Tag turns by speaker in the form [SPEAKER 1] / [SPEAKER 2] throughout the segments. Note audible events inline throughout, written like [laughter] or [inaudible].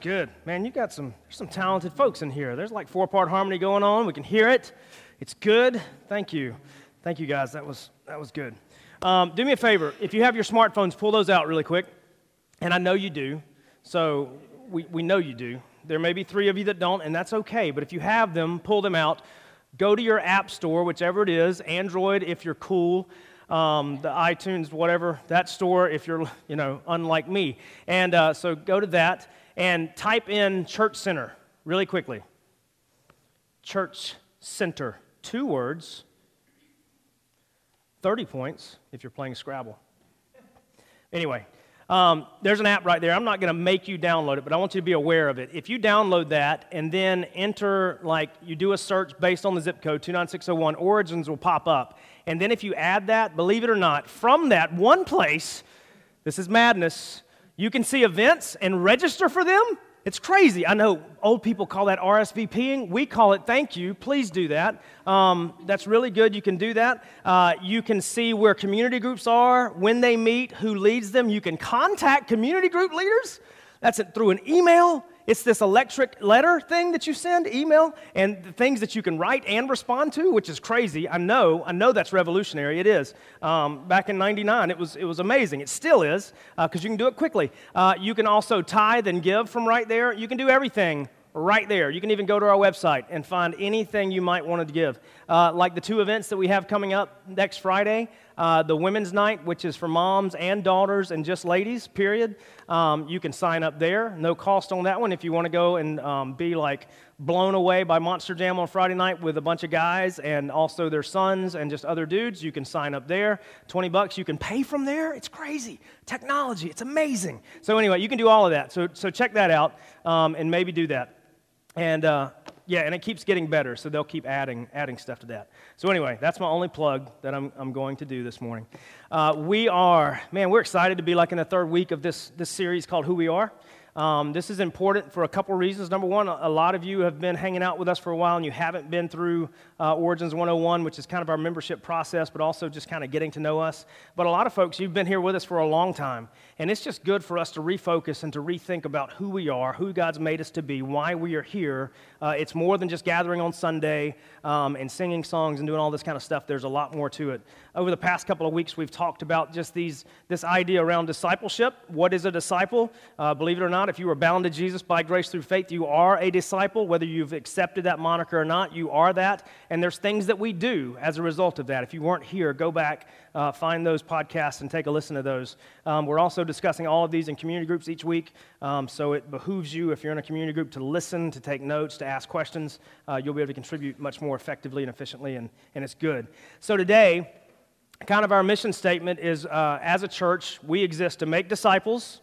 [SPEAKER 1] good. Man, you got some, some talented folks in here. There's like four part harmony going on. We can hear it. It's good. Thank you. Thank you, guys. That was, that was good. Um, do me a favor. If you have your smartphones, pull those out really quick. And I know you do. So we, we know you do. There may be three of you that don't, and that's okay. But if you have them, pull them out. Go to your app store, whichever it is, Android if you're cool um, the iTunes, whatever, that store if you're, you know, unlike me. And uh, so go to that and type in Church Center really quickly. Church Center, two words, 30 points if you're playing Scrabble. Anyway, um, there's an app right there. I'm not going to make you download it, but I want you to be aware of it. If you download that and then enter, like, you do a search based on the zip code 29601, Origins will pop up. And then if you add that, believe it or not, from that one place, this is madness, you can see events and register for them. It's crazy. I know old people call that RSVPing. We call it thank you. Please do that. Um, that's really good. You can do that. Uh, you can see where community groups are, when they meet, who leads them. You can contact community group leaders. That's it, through an email. It's this electric letter thing that you send, email, and the things that you can write and respond to, which is crazy. I know, I know that's revolutionary. It is. Um, back in '99, it was it was amazing. It still is because uh, you can do it quickly. Uh, you can also tithe and give from right there. You can do everything right there. You can even go to our website and find anything you might want to give. Uh, like the two events that we have coming up next Friday uh, the Women's Night, which is for moms and daughters and just ladies, period. Um, you can sign up there. No cost on that one. If you want to go and um, be like blown away by Monster Jam on Friday night with a bunch of guys and also their sons and just other dudes, you can sign up there. 20 bucks, you can pay from there. It's crazy. Technology, it's amazing. So, anyway, you can do all of that. So, so check that out um, and maybe do that. And uh, yeah, and it keeps getting better, so they'll keep adding, adding stuff to that. So, anyway, that's my only plug that I'm, I'm going to do this morning. Uh, we are, man, we're excited to be like in the third week of this, this series called Who We Are. Um, this is important for a couple reasons. Number one, a lot of you have been hanging out with us for a while and you haven't been through uh, Origins 101, which is kind of our membership process, but also just kind of getting to know us. But a lot of folks, you've been here with us for a long time, and it's just good for us to refocus and to rethink about who we are, who God's made us to be, why we are here. Uh, it's more than just gathering on Sunday um, and singing songs and doing all this kind of stuff. There's a lot more to it. Over the past couple of weeks, we've talked about just these, this idea around discipleship. What is a disciple? Uh, believe it or not, not, if you are bound to Jesus by grace through faith, you are a disciple. Whether you've accepted that moniker or not, you are that. And there's things that we do as a result of that. If you weren't here, go back, uh, find those podcasts, and take a listen to those. Um, we're also discussing all of these in community groups each week. Um, so it behooves you, if you're in a community group, to listen, to take notes, to ask questions. Uh, you'll be able to contribute much more effectively and efficiently, and, and it's good. So today, kind of our mission statement is uh, as a church, we exist to make disciples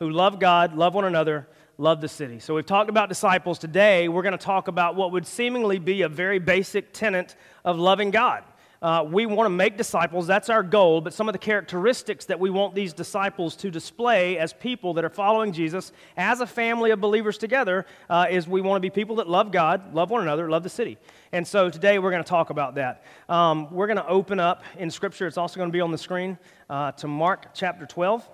[SPEAKER 1] who love God, love one another, love the city. So we've talked about disciples. Today, we're going to talk about what would seemingly be a very basic tenet of loving God. Uh, we want to make disciples, that's our goal, but some of the characteristics that we want these disciples to display as people that are following Jesus as a family of believers together uh, is we want to be people that love God, love one another, love the city. And so today we're going to talk about that. Um, we're going to open up in Scripture, it's also going to be on the screen, uh, to Mark chapter 12.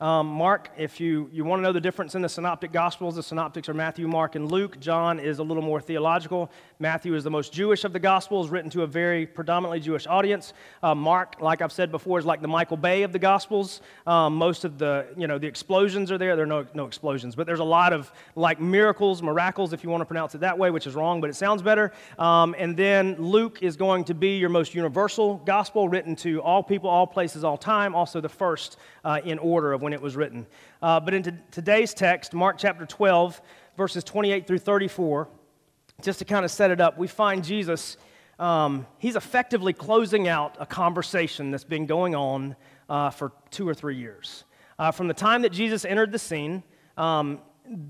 [SPEAKER 1] Um, Mark, if you, you want to know the difference in the synoptic gospels, the synoptics are Matthew, Mark, and Luke. John is a little more theological. Matthew is the most Jewish of the gospels, written to a very predominantly Jewish audience. Uh, Mark, like I've said before, is like the Michael Bay of the gospels. Um, most of the, you know, the explosions are there. There are no, no explosions, but there's a lot of like miracles, miracles, if you want to pronounce it that way, which is wrong, but it sounds better. Um, and then Luke is going to be your most universal gospel, written to all people, all places, all time, also the first uh, in order of when it was written. Uh, but in t- today's text, Mark chapter 12, verses 28 through 34, just to kind of set it up, we find Jesus, um, he's effectively closing out a conversation that's been going on uh, for two or three years. Uh, from the time that Jesus entered the scene, um,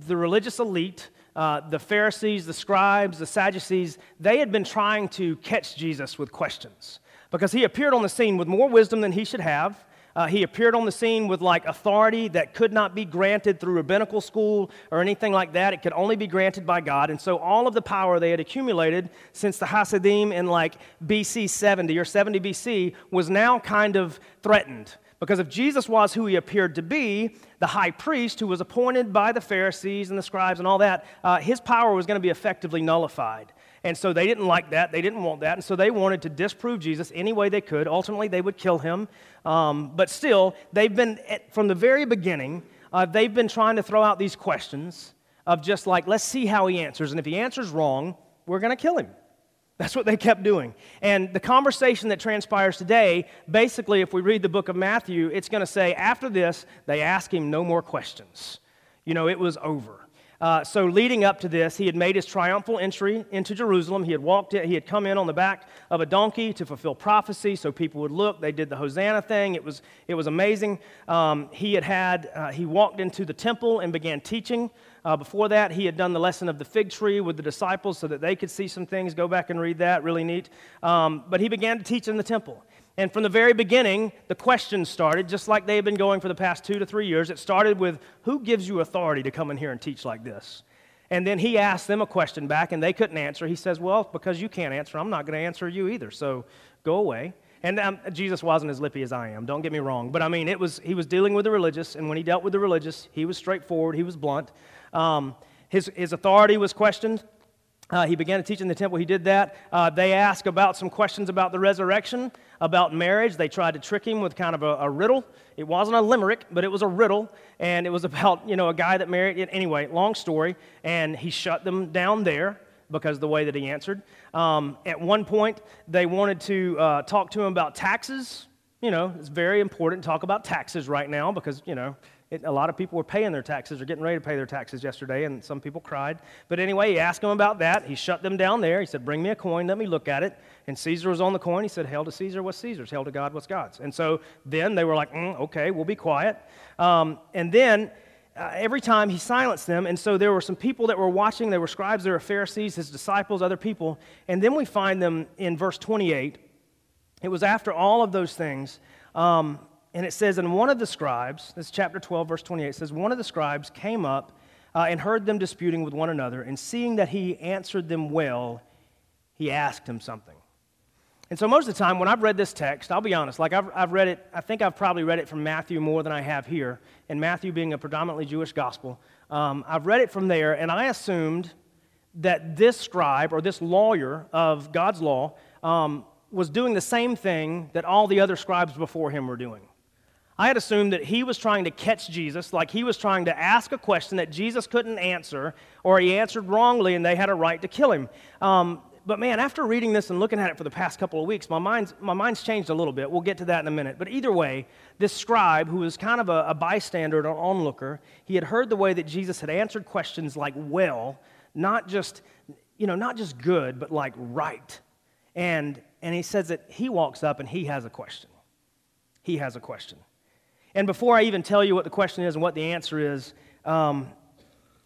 [SPEAKER 1] the religious elite, uh, the Pharisees, the scribes, the Sadducees, they had been trying to catch Jesus with questions because he appeared on the scene with more wisdom than he should have. Uh, he appeared on the scene with like authority that could not be granted through rabbinical school or anything like that. It could only be granted by God. And so all of the power they had accumulated since the Hasidim in like BC 70 or 70 BC was now kind of threatened Because if Jesus was who he appeared to be, the high priest who was appointed by the Pharisees and the scribes and all that, uh, his power was going to be effectively nullified. And so they didn't like that. They didn't want that. And so they wanted to disprove Jesus any way they could. Ultimately, they would kill him. Um, but still, they've been, from the very beginning, uh, they've been trying to throw out these questions of just like, let's see how he answers. And if he answers wrong, we're going to kill him. That's what they kept doing. And the conversation that transpires today, basically, if we read the book of Matthew, it's going to say after this, they ask him no more questions. You know, it was over. Uh, so, leading up to this, he had made his triumphal entry into Jerusalem. He had walked it, he had come in on the back of a donkey to fulfill prophecy so people would look. They did the Hosanna thing, it was, it was amazing. Um, he had had, uh, he walked into the temple and began teaching. Uh, before that, he had done the lesson of the fig tree with the disciples so that they could see some things. Go back and read that, really neat. Um, but he began to teach in the temple. And from the very beginning, the questions started, just like they've been going for the past two to three years. It started with, Who gives you authority to come in here and teach like this? And then he asked them a question back, and they couldn't answer. He says, Well, because you can't answer, I'm not going to answer you either, so go away. And um, Jesus wasn't as lippy as I am, don't get me wrong. But I mean, it was, he was dealing with the religious, and when he dealt with the religious, he was straightforward, he was blunt. Um, his, his authority was questioned. Uh, he began to teach in the temple. He did that. Uh, they asked about some questions about the resurrection, about marriage. They tried to trick him with kind of a, a, riddle. It wasn't a limerick, but it was a riddle, and it was about you know a guy that married. It. Anyway, long story. And he shut them down there because of the way that he answered. Um, at one point, they wanted to uh, talk to him about taxes. You know, it's very important to talk about taxes right now because you know it, a lot of people were paying their taxes or getting ready to pay their taxes yesterday, and some people cried. But anyway, he asked them about that. He shut them down there. He said, Bring me a coin, let me look at it. And Caesar was on the coin. He said, Hail to Caesar, what's Caesar's? Hail to God, what's God's? And so then they were like, mm, Okay, we'll be quiet. Um, and then uh, every time he silenced them. And so there were some people that were watching. They were scribes, they were Pharisees, his disciples, other people. And then we find them in verse 28. It was after all of those things. Um, and it says, And one of the scribes, this chapter 12, verse 28, says, One of the scribes came up uh, and heard them disputing with one another, and seeing that he answered them well, he asked him something. And so, most of the time, when I've read this text, I'll be honest, like I've, I've read it, I think I've probably read it from Matthew more than I have here, and Matthew being a predominantly Jewish gospel. Um, I've read it from there, and I assumed that this scribe or this lawyer of God's law um, was doing the same thing that all the other scribes before him were doing. I had assumed that he was trying to catch Jesus, like he was trying to ask a question that Jesus couldn't answer, or he answered wrongly and they had a right to kill him. Um, but man, after reading this and looking at it for the past couple of weeks, my mind's, my mind's changed a little bit. We'll get to that in a minute. But either way, this scribe, who was kind of a, a bystander, an onlooker, he had heard the way that Jesus had answered questions like well, not just, you know, not just good, but like right. And, and he says that he walks up and he has a question. He has a question. And before I even tell you what the question is and what the answer is, um,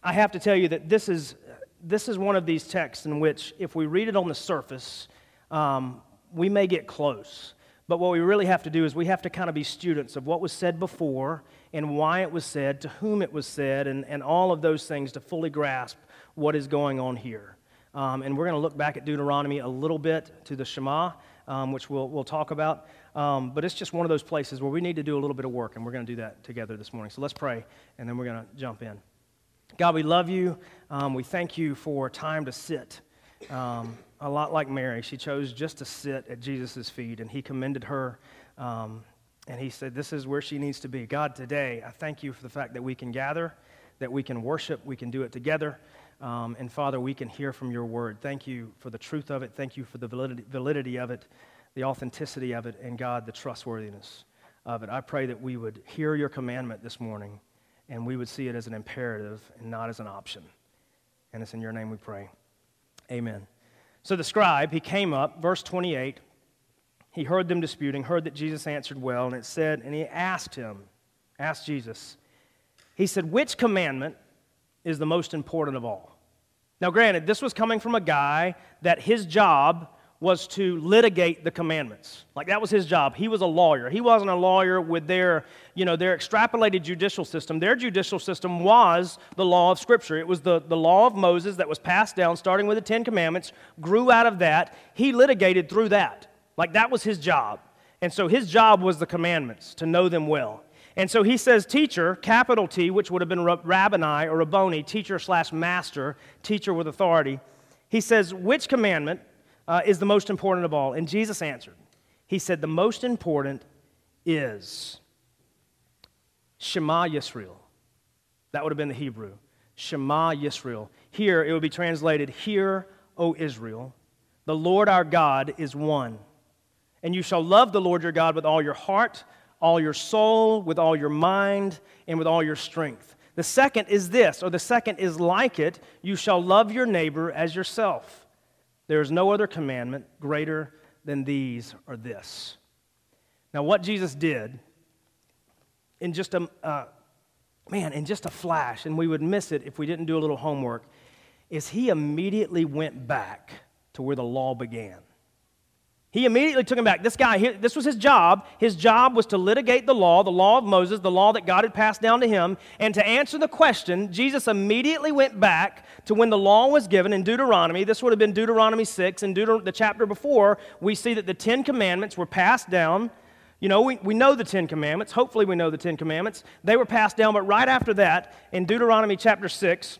[SPEAKER 1] I have to tell you that this is, this is one of these texts in which, if we read it on the surface, um, we may get close. But what we really have to do is we have to kind of be students of what was said before and why it was said, to whom it was said, and, and all of those things to fully grasp what is going on here. Um, and we're going to look back at Deuteronomy a little bit to the Shema, um, which we'll, we'll talk about. Um, but it's just one of those places where we need to do a little bit of work, and we're going to do that together this morning. So let's pray, and then we're going to jump in. God, we love you. Um, we thank you for time to sit. Um, a lot like Mary, she chose just to sit at Jesus' feet, and he commended her. Um, and he said, This is where she needs to be. God, today, I thank you for the fact that we can gather, that we can worship, we can do it together. Um, and Father, we can hear from your word. Thank you for the truth of it. Thank you for the validity, validity of it the authenticity of it, and God, the trustworthiness of it. I pray that we would hear your commandment this morning and we would see it as an imperative and not as an option. And it's in your name we pray. Amen. So the scribe, he came up, verse 28. He heard them disputing, heard that Jesus answered well, and it said, and he asked him, asked Jesus, he said, Which commandment is the most important of all? Now, granted, this was coming from a guy that his job was to litigate the commandments. Like that was his job. He was a lawyer. He wasn't a lawyer with their, you know, their extrapolated judicial system. Their judicial system was the law of Scripture. It was the, the law of Moses that was passed down, starting with the Ten Commandments, grew out of that. He litigated through that. Like that was his job. And so his job was the commandments, to know them well. And so he says, teacher, capital T, which would have been rabboni or rabboni, teacher slash master, teacher with authority. He says, which commandment uh, is the most important of all? And Jesus answered. He said, the most important is Shema Yisrael. That would have been the Hebrew. Shema Yisrael. Here it would be translated, Hear, O Israel, the Lord our God is one. And you shall love the Lord your God with all your heart, all your soul, with all your mind, and with all your strength. The second is this, or the second is like it you shall love your neighbor as yourself. There is no other commandment greater than these or this. Now, what Jesus did in just a, uh, man, in just a flash, and we would miss it if we didn't do a little homework, is he immediately went back to where the law began. He immediately took him back. This guy, this was his job. His job was to litigate the law, the law of Moses, the law that God had passed down to him. And to answer the question, Jesus immediately went back to when the law was given in Deuteronomy. This would have been Deuteronomy 6. In Deuter- the chapter before, we see that the Ten Commandments were passed down. You know, we, we know the Ten Commandments. Hopefully, we know the Ten Commandments. They were passed down, but right after that, in Deuteronomy chapter 6,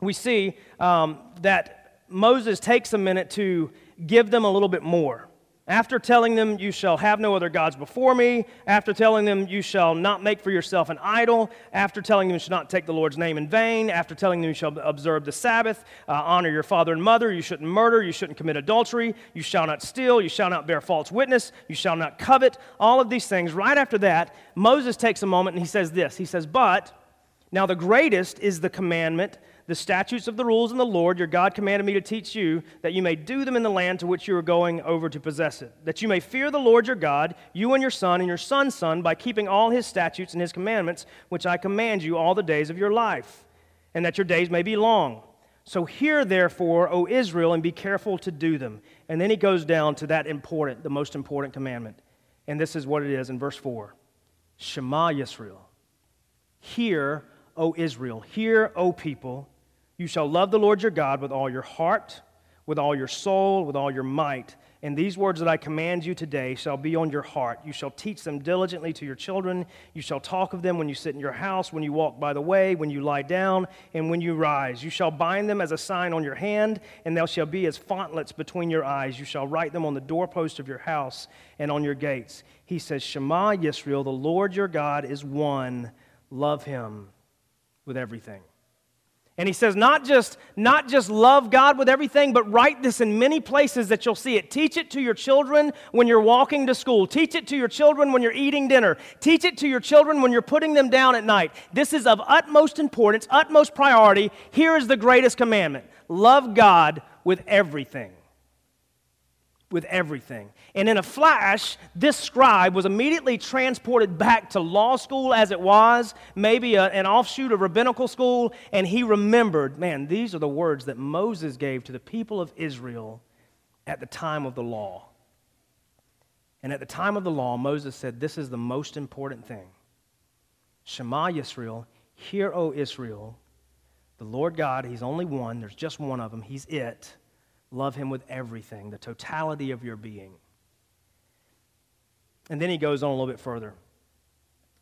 [SPEAKER 1] we see um, that Moses takes a minute to give them a little bit more. After telling them, You shall have no other gods before me, after telling them, You shall not make for yourself an idol, after telling them, You shall not take the Lord's name in vain, after telling them, You shall observe the Sabbath, uh, honor your father and mother, you shouldn't murder, you shouldn't commit adultery, you shall not steal, you shall not bear false witness, you shall not covet, all of these things. Right after that, Moses takes a moment and he says this. He says, But now the greatest is the commandment the statutes of the rules and the Lord your God commanded me to teach you, that you may do them in the land to which you are going over to possess it, that you may fear the Lord your God, you and your son and your son's son, by keeping all his statutes and his commandments, which I command you all the days of your life, and that your days may be long. So hear therefore, O Israel, and be careful to do them. And then he goes down to that important, the most important commandment. And this is what it is in verse 4 Shema Yisrael. Hear, O Israel. Hear, O people. You shall love the Lord your God with all your heart, with all your soul, with all your might. And these words that I command you today shall be on your heart. You shall teach them diligently to your children. You shall talk of them when you sit in your house, when you walk by the way, when you lie down, and when you rise. You shall bind them as a sign on your hand, and they shall be as frontlets between your eyes. You shall write them on the doorpost of your house and on your gates. He says, Shema Yisrael, the Lord your God is one. Love him with everything. And he says, not just, not just love God with everything, but write this in many places that you'll see it. Teach it to your children when you're walking to school. Teach it to your children when you're eating dinner. Teach it to your children when you're putting them down at night. This is of utmost importance, utmost priority. Here is the greatest commandment love God with everything with everything. And in a flash, this scribe was immediately transported back to law school as it was, maybe a, an offshoot of rabbinical school, and he remembered man, these are the words that Moses gave to the people of Israel at the time of the law. And at the time of the law, Moses said, This is the most important thing. Shema Yisrael, hear, O Israel, the Lord God, He's only one, there's just one of them, He's it. Love him with everything, the totality of your being. And then he goes on a little bit further.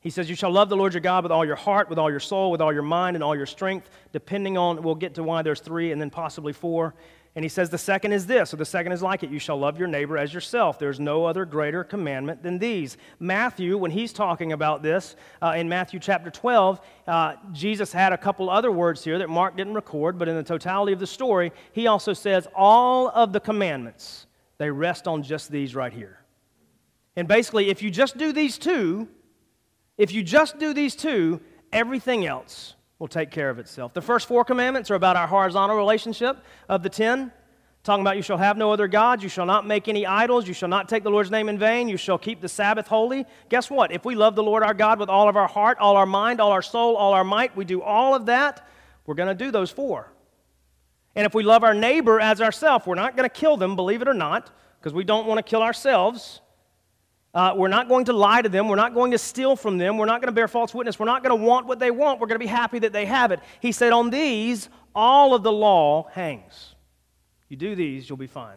[SPEAKER 1] He says, You shall love the Lord your God with all your heart, with all your soul, with all your mind, and all your strength, depending on, we'll get to why there's three and then possibly four. And he says, The second is this, or the second is like it you shall love your neighbor as yourself. There's no other greater commandment than these. Matthew, when he's talking about this, uh, in Matthew chapter 12, uh, Jesus had a couple other words here that Mark didn't record, but in the totality of the story, he also says, All of the commandments, they rest on just these right here. And basically, if you just do these two, if you just do these two, everything else will take care of itself. The first four commandments are about our horizontal relationship of the ten. Talking about you shall have no other gods, you shall not make any idols, you shall not take the Lord's name in vain, you shall keep the Sabbath holy. Guess what? If we love the Lord our God with all of our heart, all our mind, all our soul, all our might, we do all of that, we're going to do those four. And if we love our neighbor as ourselves, we're not going to kill them, believe it or not, because we don't want to kill ourselves. Uh, we're not going to lie to them. We're not going to steal from them. We're not going to bear false witness. We're not going to want what they want. We're going to be happy that they have it. He said, On these, all of the law hangs. You do these, you'll be fine.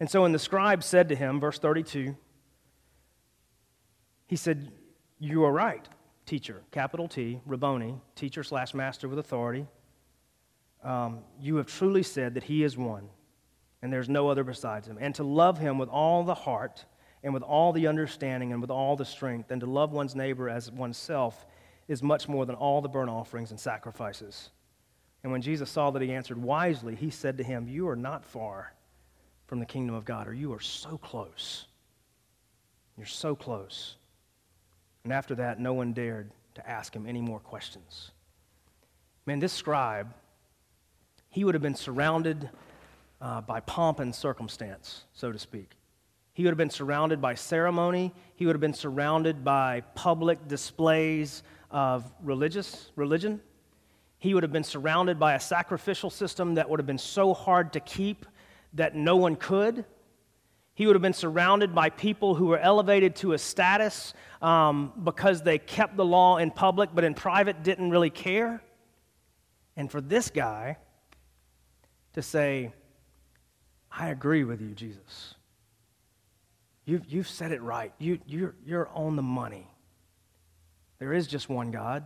[SPEAKER 1] And so when the scribe said to him, verse 32, he said, You are right, teacher, capital T, Rabboni, teacher slash master with authority. Um, you have truly said that he is one, and there's no other besides him. And to love him with all the heart, and with all the understanding, and with all the strength, and to love one's neighbor as oneself is much more than all the burnt offerings and sacrifices. And when Jesus saw that he answered wisely, he said to him, You are not far from the kingdom of God, or you are so close. You're so close. And after that, no one dared to ask him any more questions. Man, this scribe, he would have been surrounded uh, by pomp and circumstance, so to speak. He would have been surrounded by ceremony. He would have been surrounded by public displays of religious religion. He would have been surrounded by a sacrificial system that would have been so hard to keep that no one could. He would have been surrounded by people who were elevated to a status um, because they kept the law in public, but in private didn't really care. And for this guy to say, I agree with you, Jesus. You've, you've said it right. You, you're, you're on the money. There is just one God,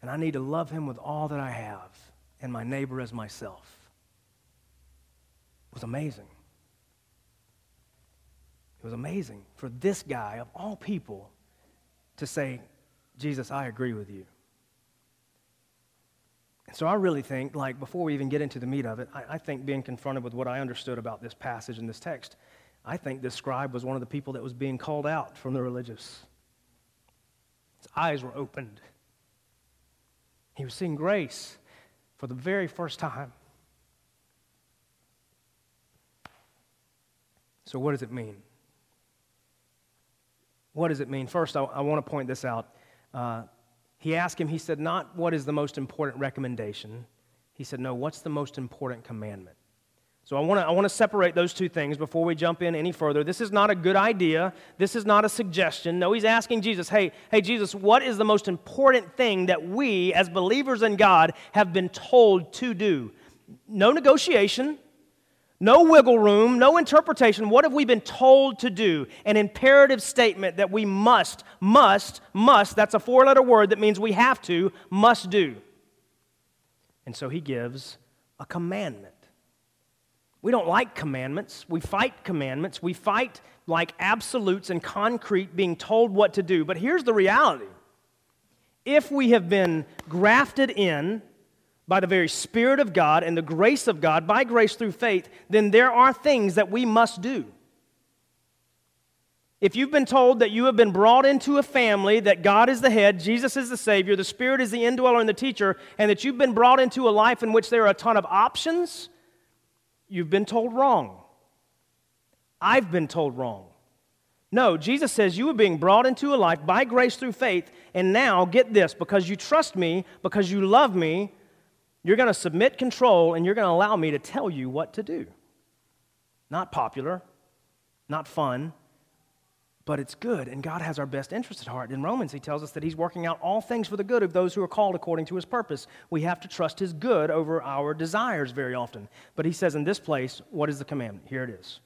[SPEAKER 1] and I need to love him with all that I have and my neighbor as myself It was amazing. It was amazing for this guy, of all people, to say, Jesus, I agree with you. So I really think, like, before we even get into the meat of it, I, I, think being confronted with what I understood about this passage and this text, I think this scribe was one of the people that was being called out from the religious. His eyes were opened. He was seeing grace for the very first time. So, what does it mean? What does it mean? First, I, I want to point this out. Uh, he asked him, he said, not what is the most important recommendation. He said, no, what's the most important commandment? So I want to I want to separate those two things before we jump in any further. This is not a good idea. This is not a suggestion. No, he's asking Jesus, "Hey, hey Jesus, what is the most important thing that we as believers in God have been told to do?" No negotiation, no wiggle room, no interpretation. What have we been told to do? An imperative statement that we must, must, must, that's a four letter word that means we have to, must do. And so he gives a commandment. We don't like commandments. We fight commandments. We fight like absolutes and concrete being told what to do. But here's the reality if we have been grafted in, by the very Spirit of God and the grace of God, by grace through faith, then there are things that we must do. If you've been told that you have been brought into a family, that God is the head, Jesus is the Savior, the Spirit is the indweller and the teacher, and that you've been brought into a life in which there are a ton of options, you've been told wrong. I've been told wrong. No, Jesus says you are being brought into a life by grace through faith, and now get this because you trust me, because you love me, you're going to submit control and you're going to allow me to tell you what to do. Not popular, not fun, but it's good, and God has our best interest at heart. In Romans, he tells us that he's working out all things for the good of those who are called according to his purpose. We have to trust his good over our desires very often. But he says in this place, what is the commandment? Here it is.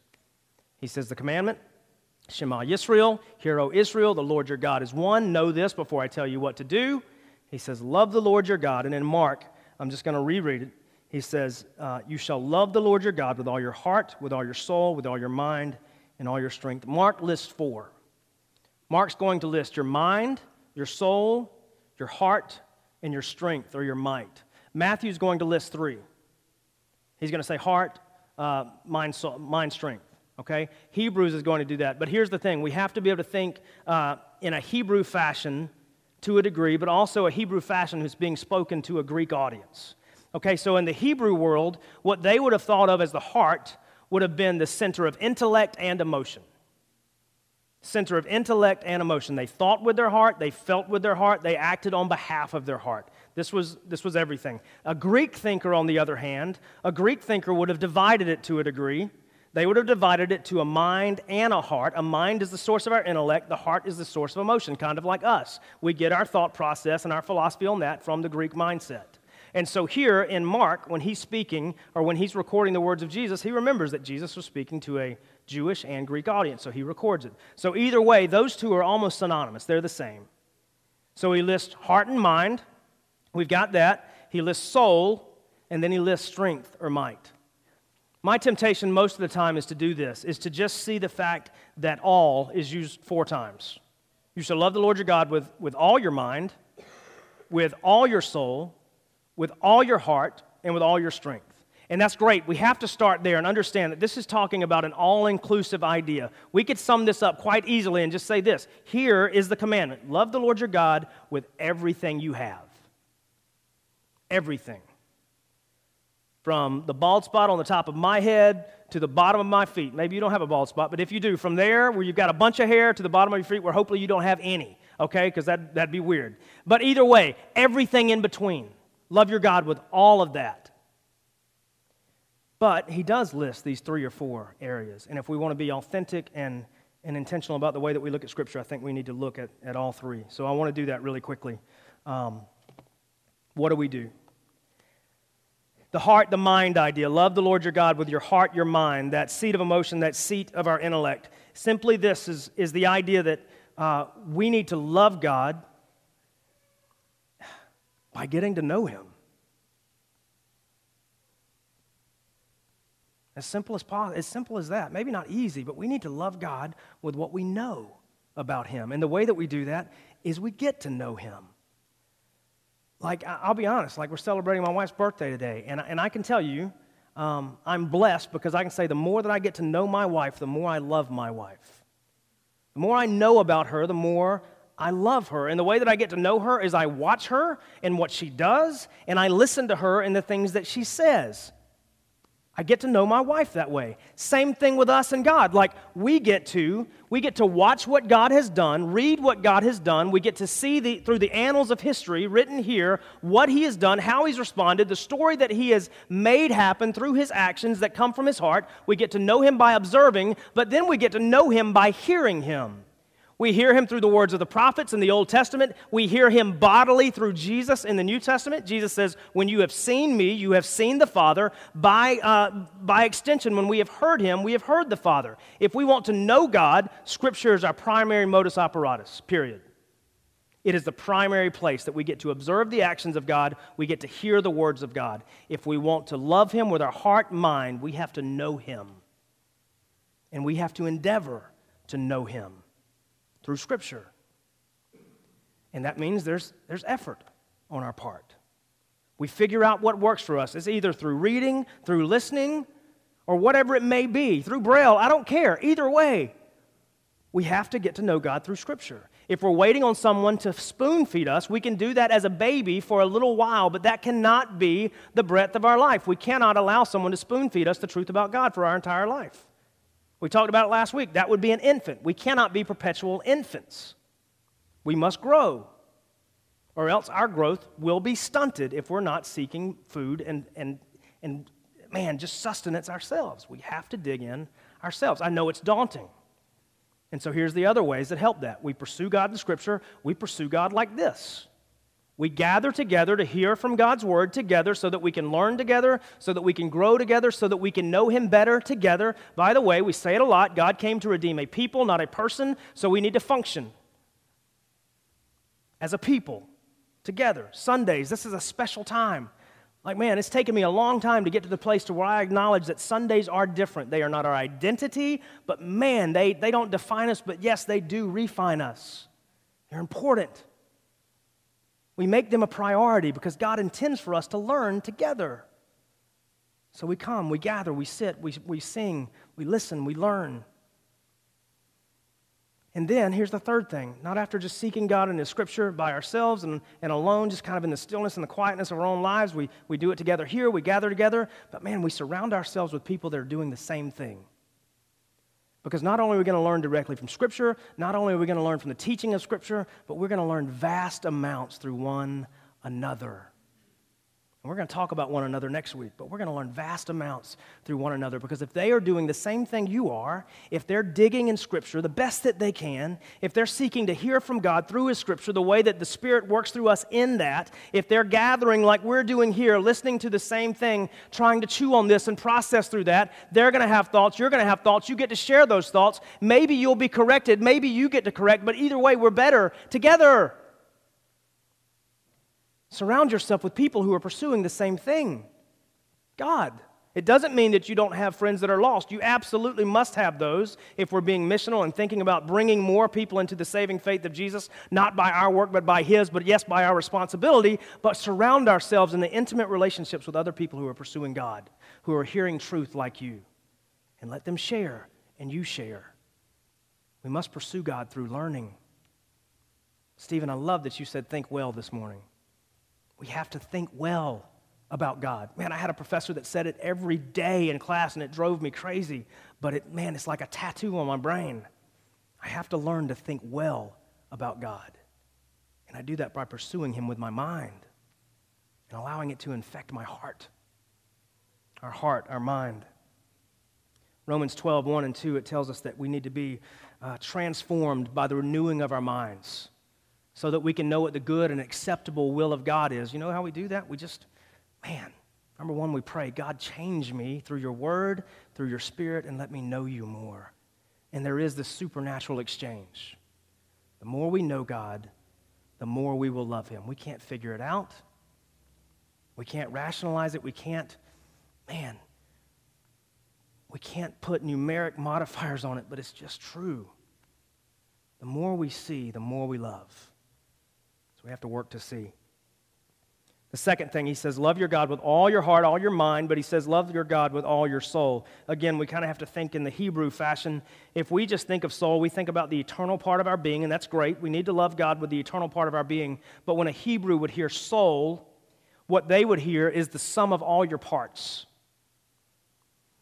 [SPEAKER 1] He says, The commandment, Shema Yisrael, Hear, O Israel, the Lord your God is one. Know this before I tell you what to do. He says, Love the Lord your God. And in Mark, I'm just going to reread it. He says, uh, You shall love the Lord your God with all your heart, with all your soul, with all your mind, and all your strength. Mark lists four. Mark's going to list your mind, your soul, your heart, and your strength or your might. Matthew's going to list three. He's going to say heart, uh, mind, soul, mind, strength. Okay? Hebrews is going to do that. But here's the thing we have to be able to think uh, in a Hebrew fashion to a degree, but also a Hebrew fashion who's being spoken to a Greek audience. Okay, so in the Hebrew world, what they would have thought of as the heart would have been the center of intellect and emotion. Center of intellect and emotion. They thought with their heart, they felt with their heart, they acted on behalf of their heart. This was, this was everything. A Greek thinker, on the other hand, a Greek thinker would have divided it to a degree they would have divided it to a mind and a heart. A mind is the source of our intellect, the heart is the source of emotion, kind of like us. We get our thought process and our philosophy on that from the Greek mindset. And so here in Mark, when he's speaking or when he's recording the words of Jesus, he remembers that Jesus was speaking to a Jewish and Greek audience, so he records it. So either way, those two are almost synonymous, they're the same. So he lists heart and mind, we've got that. He lists soul, and then he lists strength or might. My temptation most of the time is to do this, is to just see the fact that all is used four times. You shall love the Lord your God with, with all your mind, with all your soul, with all your heart, and with all your strength. And that's great. We have to start there and understand that this is talking about an all inclusive idea. We could sum this up quite easily and just say this here is the commandment love the Lord your God with everything you have. Everything from the bald spot on the top of my head to the bottom of my feet. Maybe you don't have a bald spot, but if you do, from there where you've got a bunch of hair to the bottom of your feet where hopefully you don't have any, okay? Because that, that'd be weird. But either way, everything in between. Love your God with all of that. But he does list these three or four areas. And if we want to be authentic and, and intentional about the way that we look at Scripture, I think we need to look at, at all three. So I want to do that really quickly. Um, what do we do? The heart, the mind idea. Love the Lord your God with your heart, your mind, that seat of emotion, that seat of our intellect. Simply, this is, is the idea that uh, we need to love God by getting to know Him. As simple as possible, as simple as that. Maybe not easy, but we need to love God with what we know about Him. And the way that we do that is we get to know Him like, I'll be honest, like, we're celebrating my wife's birthday today, and, and I can tell you, um, I'm blessed because I can say the more that I get to know my wife, the more I love my wife. The more I know about her, the more I love her. And the way that I get to know her is I watch her and what she does, and I listen to her and the things that she says. I get to know my wife that way. Same thing with us and God. Like we get to we get to watch what God has done, read what God has done. We get to see the, through the annals of history written here what he has done, how he's responded, the story that he has made happen through his actions that come from his heart. We get to know him by observing, but then we get to know him by hearing him. We hear him through the words of the prophets in the Old Testament. We hear him bodily through Jesus in the New Testament. Jesus says, When you have seen me, you have seen the Father. By, uh, by extension, when we have heard him, we have heard the Father. If we want to know God, Scripture is our primary modus operatus, period. It is the primary place that we get to observe the actions of God, we get to hear the words of God. If we want to love him with our heart mind, we have to know him. And we have to endeavor to know him through Scripture. And that means there's, there's effort on our part. We figure out what works for us. It's either through reading, through listening, or whatever it may be, through Braille. I don't care. Either way, we have to get to know God through Scripture. If we're waiting on someone to spoon feed us, we can do that as a baby for a little while, but that cannot be the breadth of our life. We cannot allow someone to spoon feed us the truth about God for our entire life. We talked about it last week. That would be an infant. We cannot be perpetual infants. We must grow, or else our growth will be stunted if we're not seeking food and, and, and man, just sustenance ourselves. We have to dig in ourselves. I know it's daunting. And so here's the other ways that help that. We pursue God in Scripture, we pursue God like this. We gather together to hear from God's word together so that we can learn together, so that we can grow together, so that we can know Him better together. By the way, we say it a lot God came to redeem a people, not a person, so we need to function as a people together. Sundays, this is a special time. Like, man, it's taken me a long time to get to the place to where I acknowledge that Sundays are different. They are not our identity, but man, they, they don't define us, but yes, they do refine us. They're important. We make them a priority because God intends for us to learn together. So we come, we gather, we sit, we, we sing, we listen, we learn. And then here's the third thing not after just seeking God in His scripture by ourselves and, and alone, just kind of in the stillness and the quietness of our own lives. We, we do it together here, we gather together, but man, we surround ourselves with people that are doing the same thing. Because not only are we going to learn directly from Scripture, not only are we going to learn from the teaching of Scripture, but we're going to learn vast amounts through one another. And we're going to talk about one another next week, but we're going to learn vast amounts through one another because if they are doing the same thing you are, if they're digging in Scripture the best that they can, if they're seeking to hear from God through His Scripture the way that the Spirit works through us in that, if they're gathering like we're doing here, listening to the same thing, trying to chew on this and process through that, they're going to have thoughts, you're going to have thoughts, you get to share those thoughts. Maybe you'll be corrected, maybe you get to correct, but either way, we're better together. Surround yourself with people who are pursuing the same thing God. It doesn't mean that you don't have friends that are lost. You absolutely must have those if we're being missional and thinking about bringing more people into the saving faith of Jesus, not by our work, but by His, but yes, by our responsibility. But surround ourselves in the intimate relationships with other people who are pursuing God, who are hearing truth like you, and let them share, and you share. We must pursue God through learning. Stephen, I love that you said think well this morning. We have to think well about God. Man, I had a professor that said it every day in class and it drove me crazy, but it man, it's like a tattoo on my brain. I have to learn to think well about God. And I do that by pursuing him with my mind and allowing it to infect my heart. Our heart, our mind. Romans 12, 1 and 2, it tells us that we need to be uh, transformed by the renewing of our minds so that we can know what the good and acceptable will of God is. You know how we do that? We just, man, number one, we pray, God, change me through your word, through your spirit, and let me know you more. And there is this supernatural exchange. The more we know God, the more we will love him. We can't figure it out. We can't rationalize it. We can't, man, we can't put numeric modifiers on it, but it's just true. The more we see, the more we love. We have to work to see. The second thing, he says, love your God with all your heart, all your mind, but he says, love your God with all your soul. Again, we kind of have to think in the Hebrew fashion. If we just think of soul, we think about the eternal part of our being, and that's great. We need to love God with the eternal part of our being. But when a Hebrew would hear soul, what they would hear is the sum of all your parts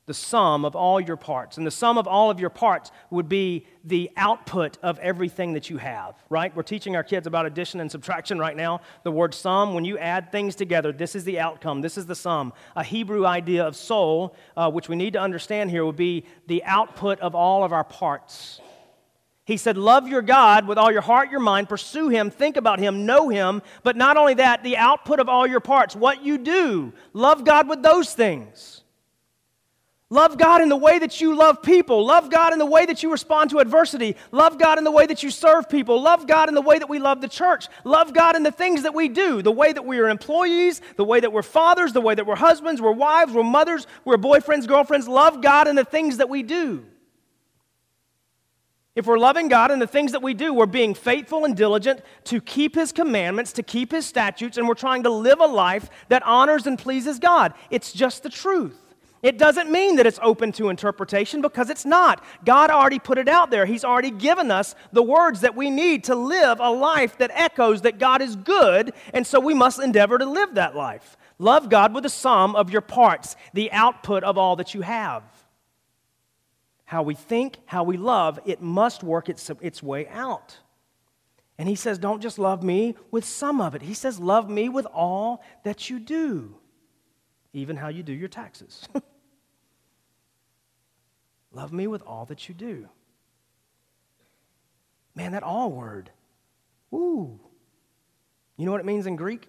[SPEAKER 1] the sum of all your parts. And the sum of all of your parts would be the output of everything that you have, right? We're teaching our kids about addition and subtraction right now. The word sum, when you add things together, this is the outcome, this is the sum. A Hebrew idea of soul, uh, which we need to understand here, would be the output of all of our parts. He said, Love your God with all your heart, your mind, pursue Him, think about Him, know Him. But not only that, the output of all your parts, what you do, love God with those things. Love God in the way that you love people. Love God in the way that you respond to adversity. Love God in the way that you serve people. Love God in the way that we love the church. Love God in the things that we do. The way that we are employees, the way that we're fathers, the way that we're husbands, we're wives, we're mothers, we're boyfriends, girlfriends. Love God in the things that we do. If we're loving God in the things that we do, we're being faithful and diligent to keep His commandments, to keep His statutes, and we're trying to live a life that honors and pleases God. It's just the truth. It doesn't mean that it's open to interpretation because it's not. God already put it out there. He's already given us the words that we need to live a life that echoes that God is good, and so we must endeavor to live that life. Love God with the sum of your parts, the output of all that you have. How we think, how we love, it must work its, its way out. And he says, Don't just love me with some of it. He says, Love me with all that you do, even how you do your taxes. [laughs] Love me with all that you do. Man, that all word. Woo. You know what it means in Greek?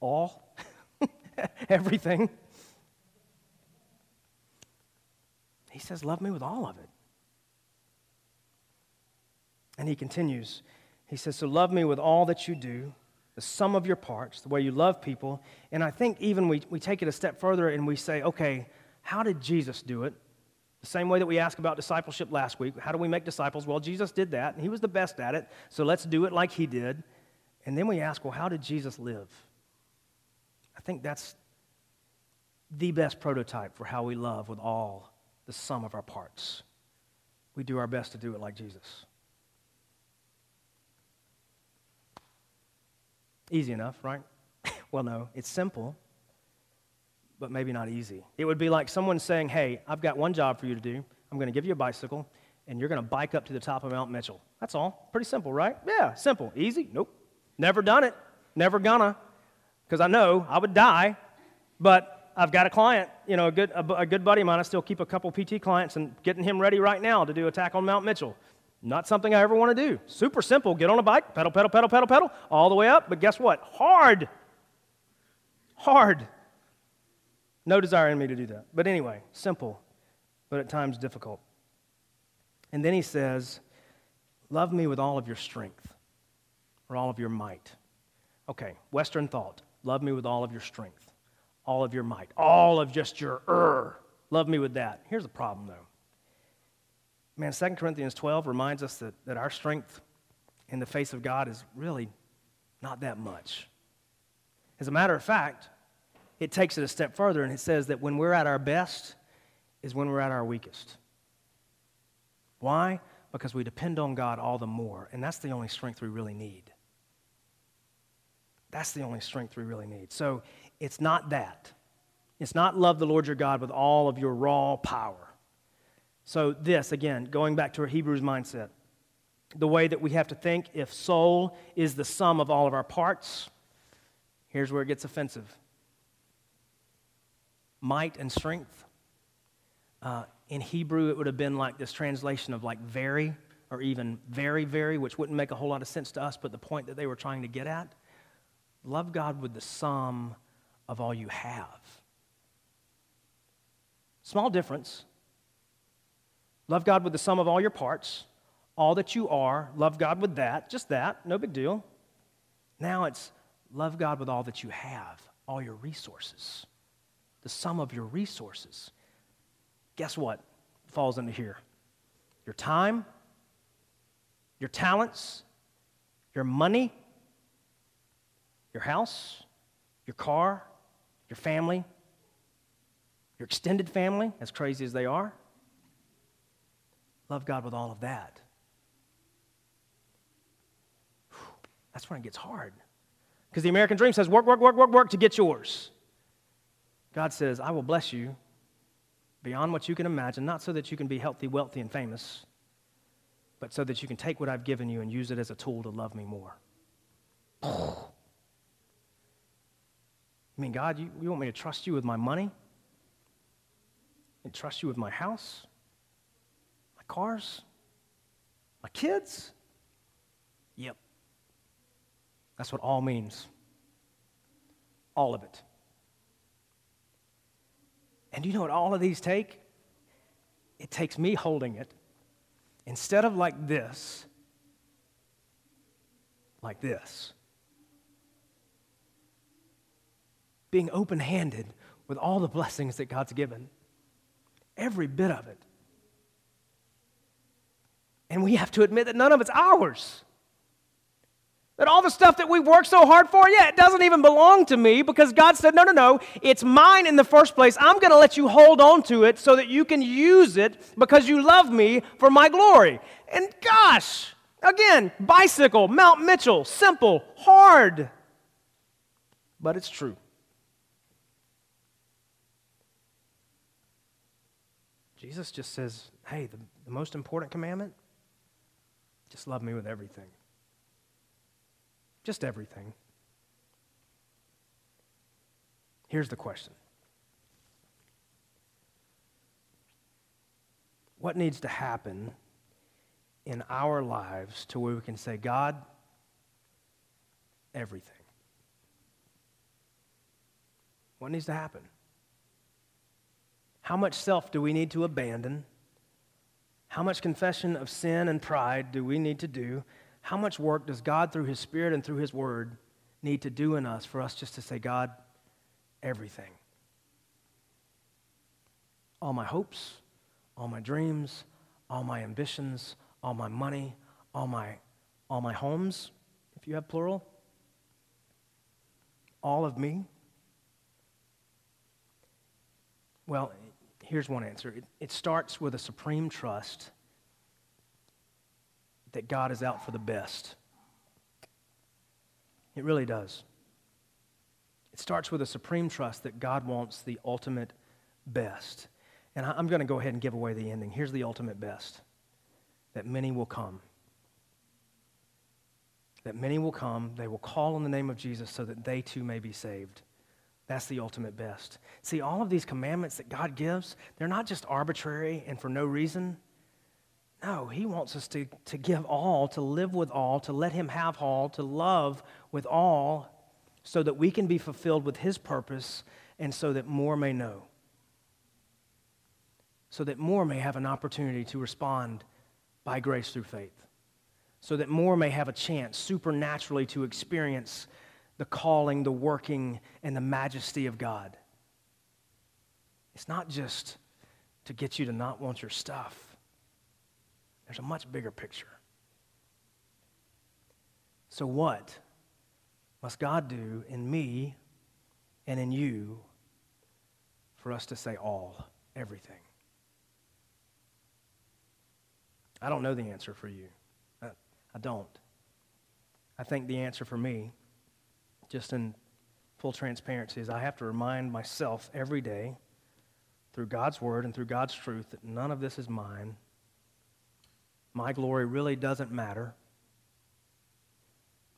[SPEAKER 1] All. [laughs] Everything. He says, Love me with all of it. And he continues. He says, So love me with all that you do, the sum of your parts, the way you love people. And I think even we, we take it a step further and we say, okay, how did Jesus do it? The same way that we asked about discipleship last week. How do we make disciples? Well, Jesus did that, and he was the best at it, so let's do it like he did. And then we ask, well, how did Jesus live? I think that's the best prototype for how we love with all the sum of our parts. We do our best to do it like Jesus. Easy enough, right? [laughs] well, no, it's simple but maybe not easy. It would be like someone saying, Hey, I've got one job for you to do. I'm going to give you a bicycle, and you're going to bike up to the top of Mount Mitchell. That's all. Pretty simple, right? Yeah, simple. Easy? Nope. Never done it. Never gonna. because I know I would die, but I've got a client, you know, a good, a, a good buddy of mine. I still keep a couple PT clients and getting him ready right now to do attack on Mount Mitchell. Not something I ever want to do. Super simple. Get on a bike, pedal, pedal, pedal, pedal, pedal, all the way up. But guess what? Hard. Hard. No desire in me to do that. But anyway, simple, but at times difficult. And then he says, Love me with all of your strength or all of your might. Okay, Western thought. Love me with all of your strength, all of your might, all of just your er. Love me with that. Here's the problem, though. Man, 2 Corinthians 12 reminds us that, that our strength in the face of God is really not that much. As a matter of fact, it takes it a step further and it says that when we're at our best is when we're at our weakest. Why? Because we depend on God all the more, and that's the only strength we really need. That's the only strength we really need. So it's not that. It's not love the Lord your God with all of your raw power. So, this, again, going back to our Hebrews mindset, the way that we have to think if soul is the sum of all of our parts, here's where it gets offensive might and strength. Uh, in Hebrew, it would have been like this translation of like very or even very, very, which wouldn't make a whole lot of sense to us, but the point that they were trying to get at love God with the sum of all you have. Small difference. Love God with the sum of all your parts, all that you are. Love God with that, just that, no big deal. Now it's love God with all that you have, all your resources, the sum of your resources guess what falls into here? Your time, your talents, your money, your house, your car, your family, your extended family, as crazy as they are. Love God with all of that. That's when it gets hard. Because the American dream says, work, work, work, work, work to get yours. God says, I will bless you beyond what you can imagine, not so that you can be healthy, wealthy, and famous, but so that you can take what I've given you and use it as a tool to love me more. I mean, God, you, you want me to trust you with my money? And trust you with my house? My cars? My kids? Yep. That's what all means. All of it. And you know what all of these take? It takes me holding it instead of like this, like this. Being open handed with all the blessings that God's given, every bit of it. And we have to admit that none of it's ours. That all the stuff that we work so hard for, yeah, it doesn't even belong to me because God said, no, no, no, it's mine in the first place. I'm going to let you hold on to it so that you can use it because you love me for my glory. And gosh, again, bicycle, Mount Mitchell, simple, hard, but it's true. Jesus just says, hey, the, the most important commandment, just love me with everything. Just everything. Here's the question What needs to happen in our lives to where we can say, God, everything? What needs to happen? How much self do we need to abandon? How much confession of sin and pride do we need to do? How much work does God, through His Spirit and through His Word, need to do in us for us just to say, God, everything? All my hopes, all my dreams, all my ambitions, all my money, all my, all my homes, if you have plural, all of me? Well, here's one answer it, it starts with a supreme trust that God is out for the best. It really does. It starts with a supreme trust that God wants the ultimate best. And I'm going to go ahead and give away the ending. Here's the ultimate best that many will come. that many will come, they will call on the name of Jesus so that they too may be saved. That's the ultimate best. See, all of these commandments that God gives, they're not just arbitrary and for no reason. No, He wants us to, to give all, to live with all, to let Him have all, to love with all, so that we can be fulfilled with His purpose and so that more may know. So that more may have an opportunity to respond by grace through faith. So that more may have a chance supernaturally to experience the calling, the working, and the majesty of God. It's not just to get you to not want your stuff. There's a much bigger picture. So, what must God do in me and in you for us to say all, everything? I don't know the answer for you. I, I don't. I think the answer for me, just in full transparency, is I have to remind myself every day through God's word and through God's truth that none of this is mine my glory really doesn't matter,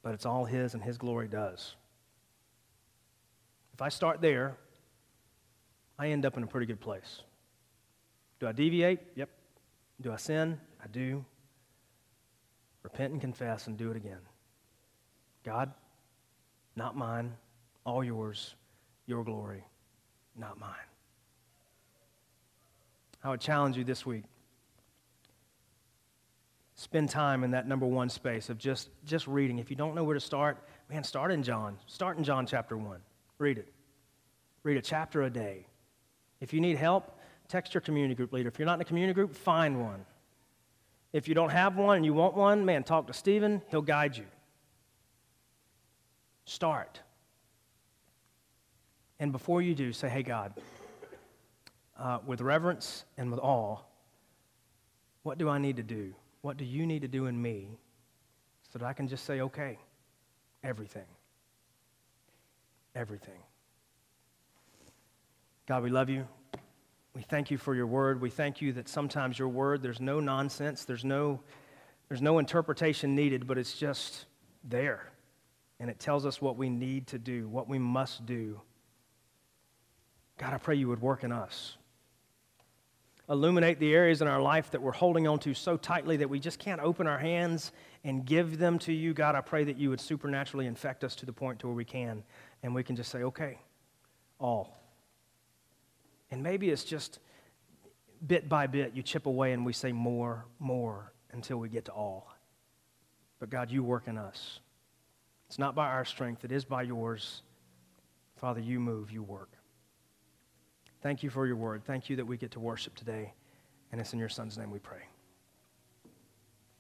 [SPEAKER 1] but it's all His and His glory does. If I start there, I end up in a pretty good place. Do I deviate? Yep. Do I sin? I do. Repent and confess and do it again. God, not mine, all yours, your glory, not mine. I would challenge you this week spend time in that number one space of just, just reading. If you don't know where to start, man, start in John. Start in John chapter 1. Read it. Read a chapter a day. If you need help, text your community group leader. If you're not in a community group, find one. If you don't have one and you want one, man, talk to Stephen. He'll guide you. Start. And before you do, say, hey, God, uh, with reverence and with awe, what do I need to do what do you need to do in me so that I can just say, okay, everything? Everything. God, we love you. We thank you for your word. We thank you that sometimes your word, there's no nonsense, there's no, there's no interpretation needed, but it's just there. And it tells us what we need to do, what we must do. God, I pray you would work in us illuminate the areas in our life that we're holding on to so tightly that we just can't open our hands and give them to you. God, I pray that you would supernaturally infect us to the point to where we can, and we can just say, okay, all. And maybe it's just bit by bit you chip away and we say more, more until we get to all. But God, you work in us. It's not by our strength, it is by yours. Father, you move, you work. Thank you for your word. Thank you that we get to worship today. And it's in your son's name we pray.